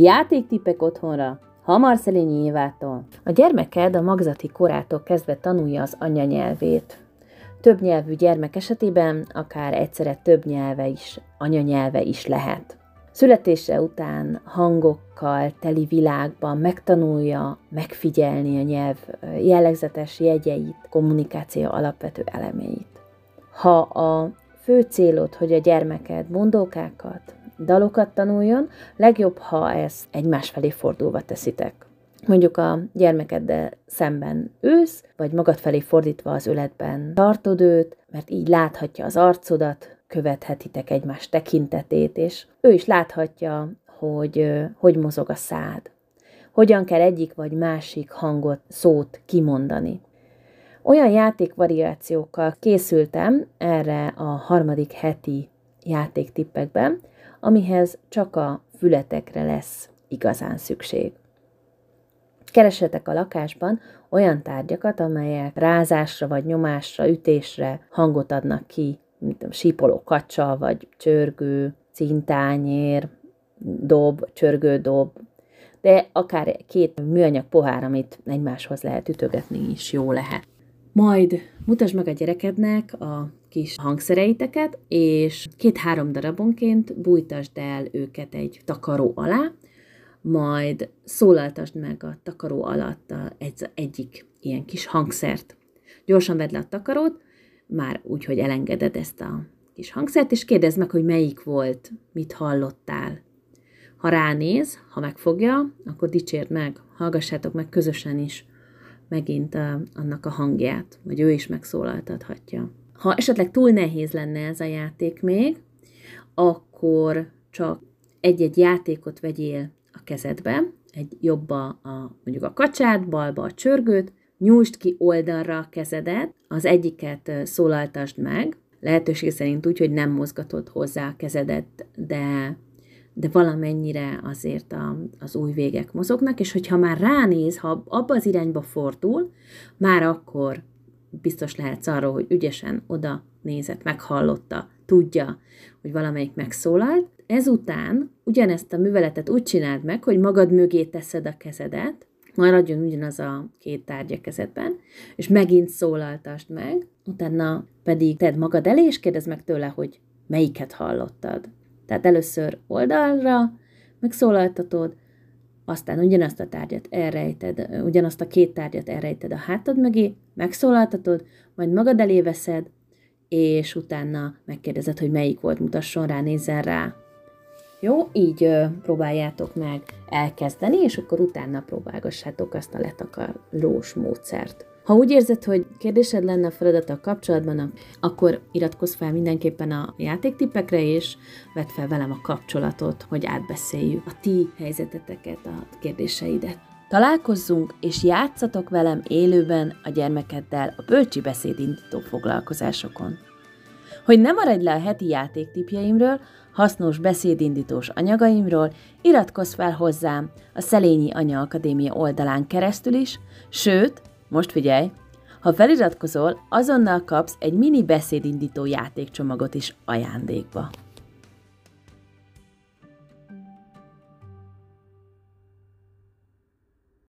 Játéktippek otthonra, Hamar Szelényi Évától. A gyermeked a magzati korától kezdve tanulja az anyanyelvét. Több nyelvű gyermek esetében akár egyszerre több nyelve is, anyanyelve is lehet. Születése után hangokkal teli világban megtanulja megfigyelni a nyelv jellegzetes jegyeit, kommunikáció alapvető elemeit. Ha a fő célod, hogy a gyermeked mondókákat, dalokat tanuljon, legjobb, ha ezt egymás felé fordulva teszitek. Mondjuk a gyermekeddel szemben ősz, vagy magad felé fordítva az öletben tartod őt, mert így láthatja az arcodat, követhetitek egymás tekintetét, és ő is láthatja, hogy hogy mozog a szád. Hogyan kell egyik vagy másik hangot, szót kimondani. Olyan játékvariációkkal készültem erre a harmadik heti játéktippekben, amihez csak a fületekre lesz igazán szükség. Keresetek a lakásban olyan tárgyakat, amelyek rázásra vagy nyomásra, ütésre hangot adnak ki, mint a sípoló kacsa, vagy csörgő, cintányér, dob, csörgődob, de akár két műanyag pohár, amit egymáshoz lehet ütögetni is jó lehet. Majd mutasd meg a gyerekednek a kis hangszereiteket, és két-három darabonként bújtasd el őket egy takaró alá, majd szólaltasd meg a takaró alatt egy, egyik ilyen kis hangszert. Gyorsan vedd le a takarót, már úgy, hogy elengeded ezt a kis hangszert, és kérdezd meg, hogy melyik volt, mit hallottál. Ha ránéz, ha megfogja, akkor dicsérd meg, hallgassátok meg közösen is megint a, annak a hangját, vagy ő is megszólaltathatja. Ha esetleg túl nehéz lenne ez a játék még, akkor csak egy-egy játékot vegyél a kezedbe, egy jobba a, mondjuk a kacsát, balba a csörgőt, nyújtsd ki oldalra a kezedet, az egyiket szólaltasd meg, lehetőség szerint úgy, hogy nem mozgatod hozzá a kezedet, de, de valamennyire azért a, az új végek mozognak, és hogyha már ránéz, ha abba az irányba fordul, már akkor biztos lehetsz arról, hogy ügyesen oda nézett, meghallotta, tudja, hogy valamelyik megszólalt. Ezután ugyanezt a műveletet úgy csináld meg, hogy magad mögé teszed a kezedet, maradjon ugyanaz a két tárgya kezedben, és megint szólaltasd meg, utána pedig tedd magad elé, és kérdezd meg tőle, hogy melyiket hallottad. Tehát először oldalra megszólaltatod, aztán ugyanazt a tárgyat elrejted, ugyanazt a két tárgyat elrejted a hátad mögé, megszólaltatod, majd magad elé veszed, és utána megkérdezed, hogy melyik volt, mutasson rá, nézzen rá. Jó, így ö, próbáljátok meg elkezdeni, és akkor utána próbálgassátok azt a letakarós módszert. Ha úgy érzed, hogy kérdésed lenne a feladattal kapcsolatban, akkor iratkozz fel mindenképpen a játéktippekre, és vedd fel velem a kapcsolatot, hogy átbeszéljük a ti helyzeteteket, a kérdéseidet. Találkozzunk és játszatok velem élőben a gyermekeddel a bölcsi beszédindító foglalkozásokon. Hogy ne maradj le a heti játéktipjeimről, hasznos beszédindítós anyagaimról, iratkozz fel hozzám a Szelényi Anya Akadémia oldalán keresztül is, sőt, most figyelj, ha feliratkozol, azonnal kapsz egy mini beszédindító játékcsomagot is ajándékba.